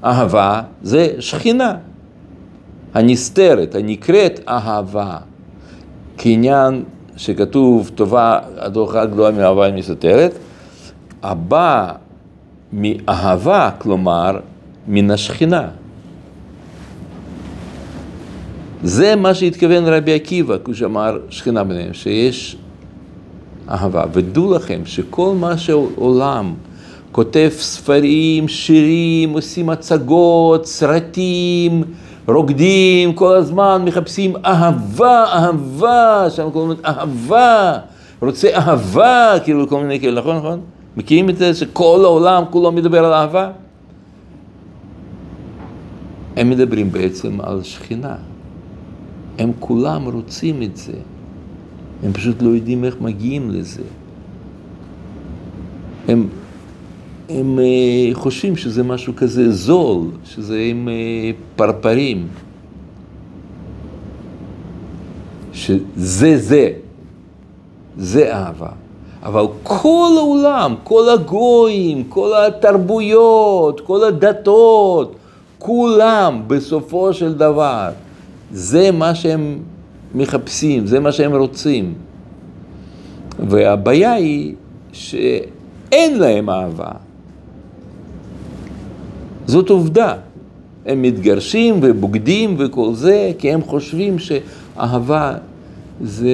אהבה זה שכינה, הנסתרת, הנקראת אהבה, כעניין שכתוב טובה הדוחה גדולה מאהבה מסתרת, הבא מאהבה, כלומר, מן השכינה. זה מה שהתכוון רבי עקיבא, כשאמר שכינה ביניהם, שיש אהבה. ודעו לכם שכל מה שעולם כותב ספרים, שירים, עושים הצגות, סרטים, רוקדים, כל הזמן מחפשים אהבה, אהבה, שם קוראים לזה אהבה, רוצה אהבה, כאילו כל מיני כאלה, נכון, נכון? מכירים את זה שכל העולם כולו מדבר על אהבה? הם מדברים בעצם על שכינה. הם כולם רוצים את זה. הם פשוט לא יודעים איך מגיעים לזה. הם הם אה, חושבים שזה משהו כזה זול, שזה עם אה, פרפרים. שזה זה, זה אהבה. אבל כל העולם, כל הגויים, כל התרבויות, כל הדתות, כולם בסופו של דבר, זה מה שהם מחפשים, זה מה שהם רוצים. והבעיה היא שאין להם אהבה. זאת עובדה. הם מתגרשים ובוגדים וכל זה, כי הם חושבים שאהבה זה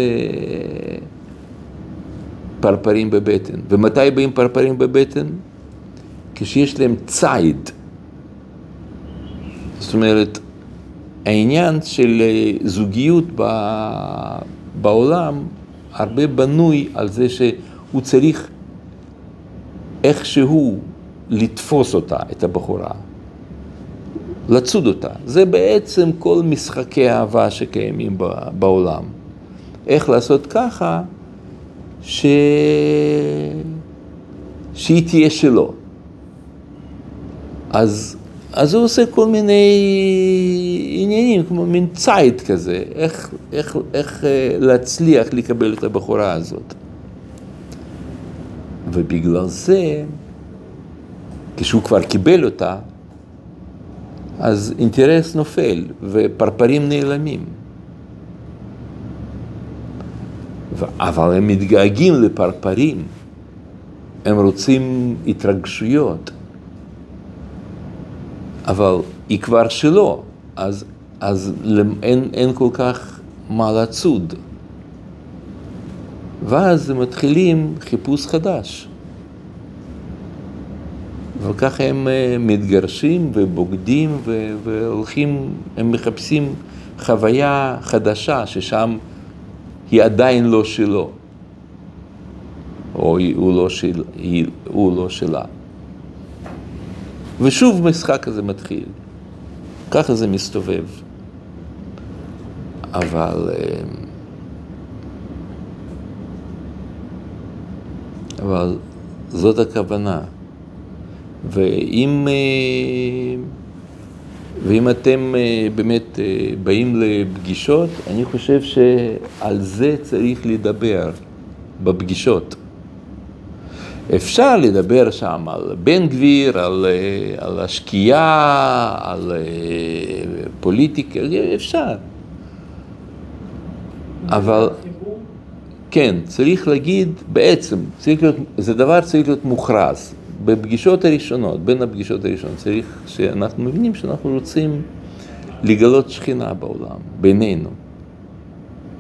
פרפרים בבטן. ומתי באים פרפרים בבטן? כשיש להם ציד. זאת אומרת, העניין של זוגיות בעולם הרבה בנוי על זה שהוא צריך איכשהו לתפוס אותה, את הבחורה, לצוד אותה. זה בעצם כל משחקי האהבה שקיימים בעולם. איך לעשות ככה ש... שהיא תהיה שלו. אז, אז הוא עושה כל מיני עניינים, כמו מין ציד כזה, איך, איך, איך אה, להצליח לקבל את הבחורה הזאת. ובגלל זה, כשהוא כבר קיבל אותה, אז אינטרס נופל ופרפרים נעלמים. אבל הם מתגעגעים לפרפרים, הם רוצים התרגשויות, אבל היא כבר שלו, אז, אז אין, אין כל כך מה לצוד. ואז הם מתחילים חיפוש חדש. וככה הם אה, מתגרשים ובוגדים והולכים, הם מחפשים חוויה חדשה ששם היא עדיין לא שלו, או הוא לא, של, היא, הוא לא שלה. ושוב המשחק הזה מתחיל. ככה זה מסתובב. אבל... אה, אבל זאת הכוונה. ואם, אה, ואם אתם אה, באמת אה, באים לפגישות, אני חושב שעל זה צריך לדבר בפגישות. אפשר לדבר שם על בן גביר, על, על השקיעה, על פוליטיקה, אפשר. אבל, כן, צריך להגיד, בעצם, צריך להיות, זה דבר צריך להיות מוכרז. בפגישות הראשונות, בין הפגישות הראשונות, צריך שאנחנו מבינים שאנחנו רוצים לגלות שכינה בעולם, בינינו.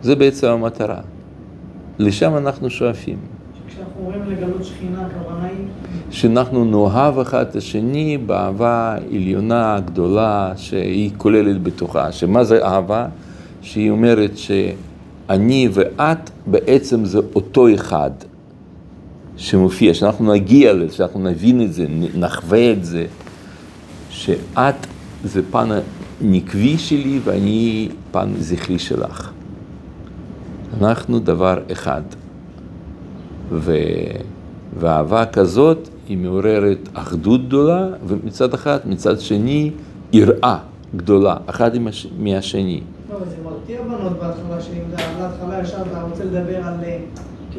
זה בעצם המטרה. לשם אנחנו שואפים. כשאנחנו אומרים לגלות שכינה, הכוונה היא... שאנחנו נאהב אחד את השני באהבה עליונה, גדולה, שהיא כוללת בתוכה. שמה זה אהבה? שהיא אומרת שאני ואת בעצם זה אותו אחד. שמופיע, שאנחנו נגיע לזה, שאנחנו נבין את זה, נחווה את זה, שאת זה פן הנקבי שלי ואני פן זכרי שלך. אנחנו דבר אחד. ו... ואהבה כזאת היא מעוררת אחדות גדולה, ומצד אחד, מצד שני, יראה גדולה, אחד מהשני. לא, זה מרתיע בנות בהתחלה, שאם בהתחלה ישר אתה רוצה לדבר על...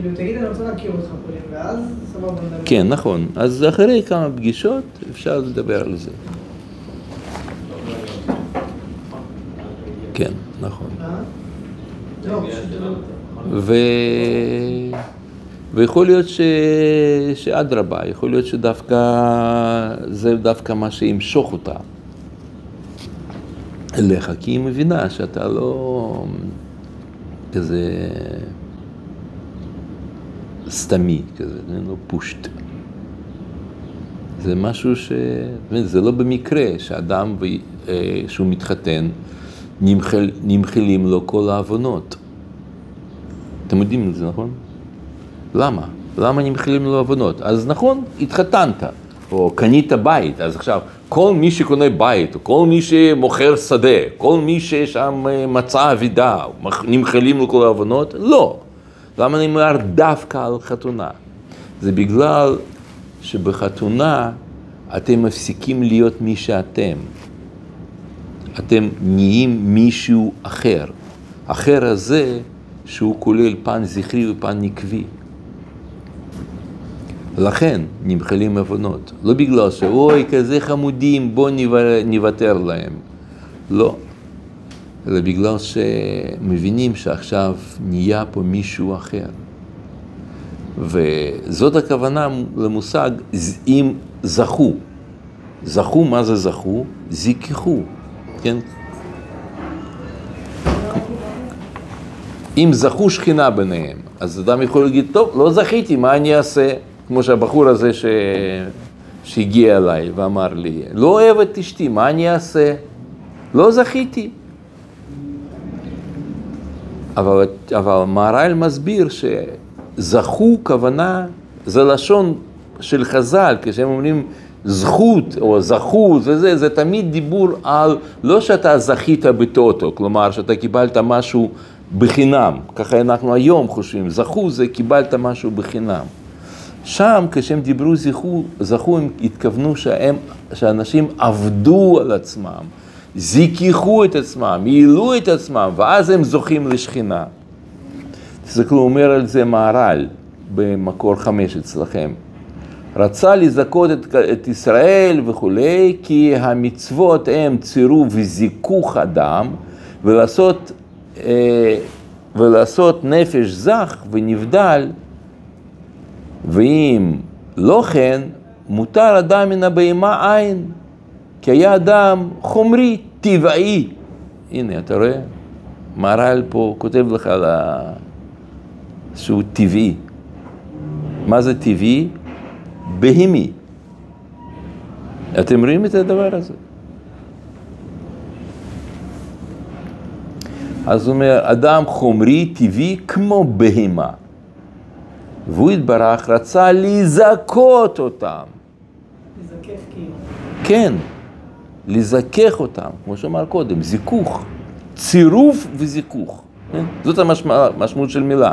כאילו, תגיד, אני רוצה להכיר אותך קודם, ואז סבבה נדבר. כן, נכון. אז אחרי כמה פגישות אפשר לדבר על זה. כן, נכון. אה? לא, ו... ויכול להיות ש... שאדרבה, יכול להיות שדווקא זה דווקא מה שימשוך אותה אליך, כי היא מבינה שאתה לא כזה סתמי כזה, לא פושט. זה משהו ש... זה לא במקרה שאדם אה, שהוא מתחתן, נמחל, נמחלים לו כל העוונות. אתם יודעים את זה, נכון? למה? למה נמחלים לו עוונות? אז נכון, התחתנת, או קנית בית, אז עכשיו, כל מי שקונה בית, או כל מי שמוכר שדה, כל מי ששם אה, מצא אבידה, נמחלים לו כל העוונות? לא. למה אני אומר דווקא על חתונה? זה בגלל שבחתונה אתם מפסיקים להיות מי שאתם. אתם נהיים מישהו אחר. אחר הזה שהוא כולל פן זכרי ופן נקבי. לכן נמחלים עוונות. לא בגלל שאוי, כזה חמודים, בואו נוותר להם. לא. אלא בגלל שמבינים שעכשיו נהיה פה מישהו אחר. וזאת הכוונה למושג אם זכו. זכו, מה זה זכו? זיככו, כן? אם זכו שכינה ביניהם, אז אדם יכול להגיד, טוב, לא זכיתי, מה אני אעשה? כמו שהבחור הזה ש... שהגיע אליי ואמר לי, לא אוהב את אשתי, מה אני אעשה? לא זכיתי. אבל, אבל מהר"ל מסביר שזכו כוונה, זה לשון של חז"ל, כשהם אומרים זכות או זכות וזה, זה תמיד דיבור על לא שאתה זכית בטוטו, כלומר שאתה קיבלת משהו בחינם, ככה אנחנו היום חושבים, זכו זה קיבלת משהו בחינם. שם כשהם דיברו זכו, זכו הם התכוונו שהם, שאנשים עבדו על עצמם, זיככו את עצמם, העלו את עצמם, ואז הם זוכים לשכינה. תסתכלו, אומר על זה מהר"ל במקור חמש אצלכם. רצה לזכות את, את ישראל וכולי, כי המצוות הם צירוף וזיכוך אדם, ולעשות, אה, ולעשות נפש זך ונבדל, ואם לא כן, מותר אדם מן הבהמה עין, כי היה אדם חומרי, טבעי. הנה, אתה רואה? מהר"ל פה כותב לך על ה... שהוא טבעי. מה זה טבעי? בהימי. אתם רואים את הדבר הזה? אז הוא אומר, אדם חומרי, טבעי, כמו בהימה. והוא התברך, רצה לזכות אותם. לזכך כאילו. כן, לזכך אותם, כמו שאמר קודם, זיכוך, צירוף וזיכוך. כן? זאת המשמעות של מילה.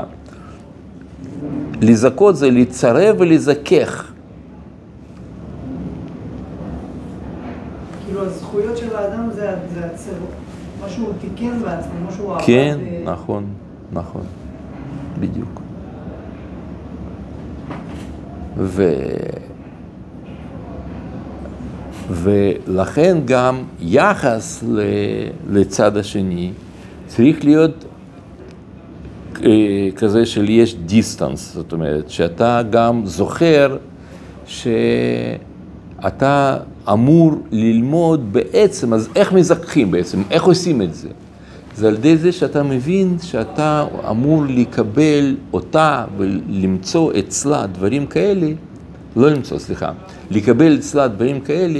לזכות זה לצרב ולזכך. כאילו הזכויות של האדם זה, זה הצירוף, מה שהוא תיקן בעצמו, מה שהוא עבד. כן, ו- נכון, נכון, בדיוק. ו... ולכן גם יחס. לצד השני צריך להיות אה, כזה של יש דיסטנס, זאת אומרת, שאתה גם זוכר שאתה אמור ללמוד בעצם, אז איך מזכחים בעצם, איך עושים את זה? זה על ידי זה שאתה מבין שאתה אמור לקבל אותה ולמצוא אצלה דברים כאלה, לא למצוא, סליחה, לקבל אצלה דברים כאלה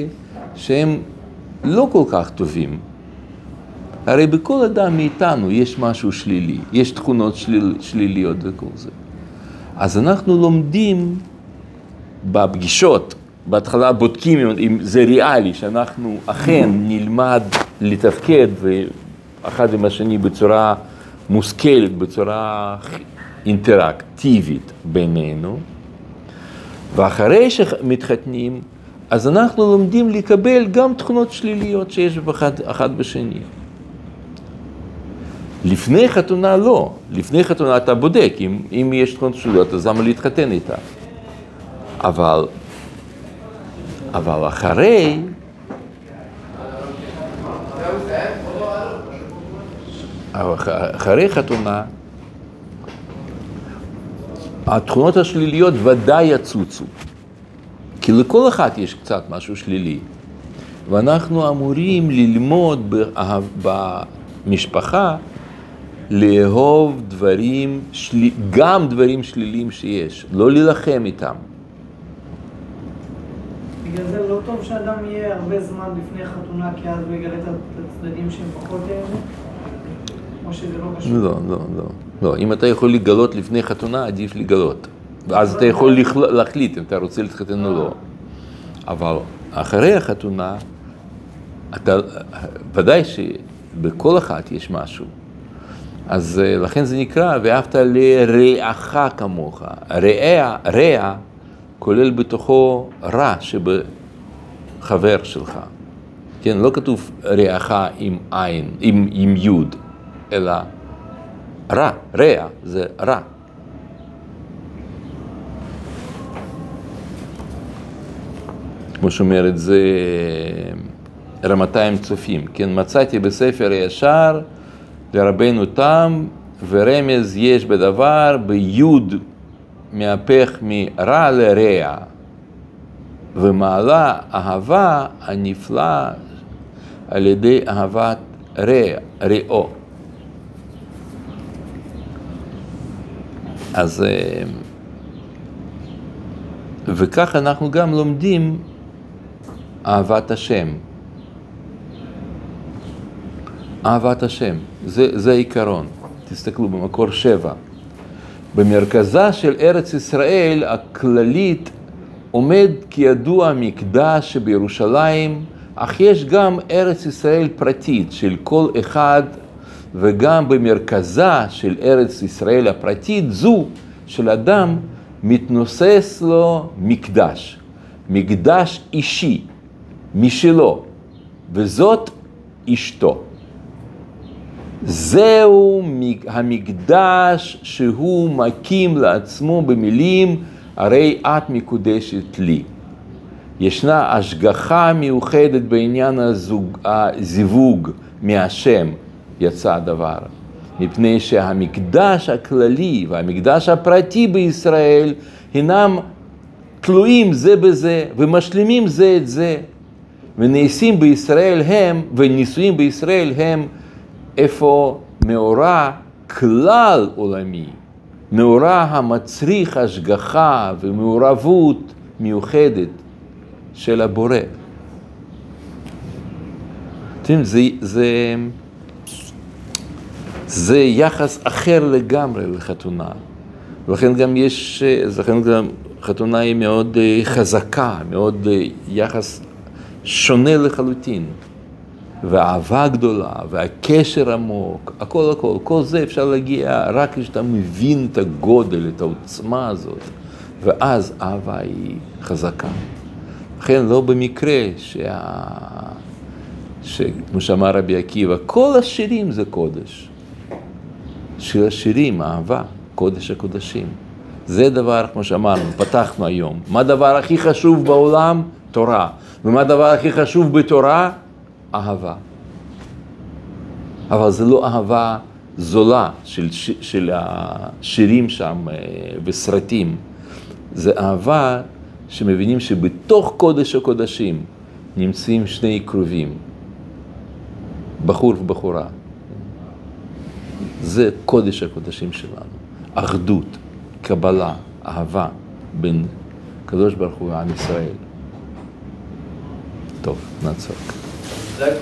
שהם לא כל כך טובים. הרי בכל אדם מאיתנו יש משהו שלילי, יש תכונות שליל, שליליות וכל זה. אז אנחנו לומדים בפגישות, בהתחלה בודקים אם- אם זה ריאלי, שאנחנו אכן נלמד לתפקד אחד עם השני בצורה מושכלת, בצורה אינטראקטיבית בינינו, ואחרי שמתחתנים, אז אנחנו לומדים לקבל גם תכונות שליליות שיש באחד אחד בשני. לפני חתונה לא, לפני חתונה אתה בודק, אם, אם יש תכונות שליליות אז למה להתחתן איתה? אבל, אבל אחרי, אחרי חתונה, התכונות השליליות ודאי יצוצו. כי לכל אחד יש קצת משהו שלילי. ואנחנו אמורים ללמוד במשפחה לאהוב דברים, של... גם דברים שליליים שיש, לא להילחם איתם. בגלל זה לא טוב שאדם יהיה הרבה זמן לפני חתונה, כי אז הוא יגלה את הצדדים שהם פחות יאהבו? שזה לא קשור? לא, לא, לא. לא, אם אתה יכול לגלות לפני חתונה, עדיף לגלות. ואז אתה יכול להחליט אם אתה רוצה להתחתן או לא. אבל אחרי החתונה, אתה, ודאי שבכל אחת יש משהו. אז אה, לכן זה נקרא, ואהבת לרעך כמוך. רע, רע, כולל בתוכו רע שבחבר שלך. כן, לא כתוב רעך עם עין, עם, עם יוד, אלא רע, רע זה רע. כמו שאומר את זה רמתיים צופים, כן, מצאתי בספר הישר לרבנו תם ורמז יש בדבר ביוד מהפך מרע לרע ומעלה אהבה הנפלא על ידי אהבת רע, רעו. אז אה, וכך אנחנו גם לומדים אהבת השם. אהבת השם, זה, זה העיקרון. תסתכלו במקור שבע. במרכזה של ארץ ישראל הכללית עומד כידוע מקדש שבירושלים, אך יש גם ארץ ישראל פרטית של כל אחד, וגם במרכזה של ארץ ישראל הפרטית זו של אדם מתנוסס לו מקדש, מקדש אישי, משלו, וזאת אשתו. זהו המקדש שהוא מקים לעצמו במילים, הרי את מקודשת לי. ישנה השגחה מיוחדת בעניין הזוג, הזיווג מהשם יצא הדבר. מפני שהמקדש הכללי והמקדש הפרטי בישראל הינם תלויים זה בזה ומשלימים זה את זה. ונעשים בישראל הם, ונישואים בישראל הם איפה מאורע כלל עולמי, מאורע המצריך השגחה ומעורבות מיוחדת של הבורא. אתם יודעים, זה, זה, זה יחס אחר לגמרי לחתונה. ולכן גם יש, לכן גם חתונה היא מאוד אה, חזקה, מאוד אה, יחס שונה לחלוטין. והאהבה גדולה, והקשר עמוק, הכל הכל, כל זה אפשר להגיע רק כשאתה מבין את הגודל, את העוצמה הזאת, ואז אהבה היא חזקה. לכן לא במקרה שה... שכמו שאמר רבי עקיבא, כל השירים זה קודש. שיר השירים, אהבה, קודש הקודשים. זה דבר, כמו שאמרנו, פתחנו היום. מה הדבר הכי חשוב בעולם? תורה. ומה הדבר הכי חשוב בתורה? אהבה. אבל זה לא אהבה זולה של, של השירים שם וסרטים. זה אהבה שמבינים שבתוך קודש הקודשים נמצאים שני קרובים, בחור ובחורה. זה קודש הקודשים שלנו, אחדות, קבלה, אהבה בין הקדוש ברוך הוא ועם ישראל. טוב, נעצור.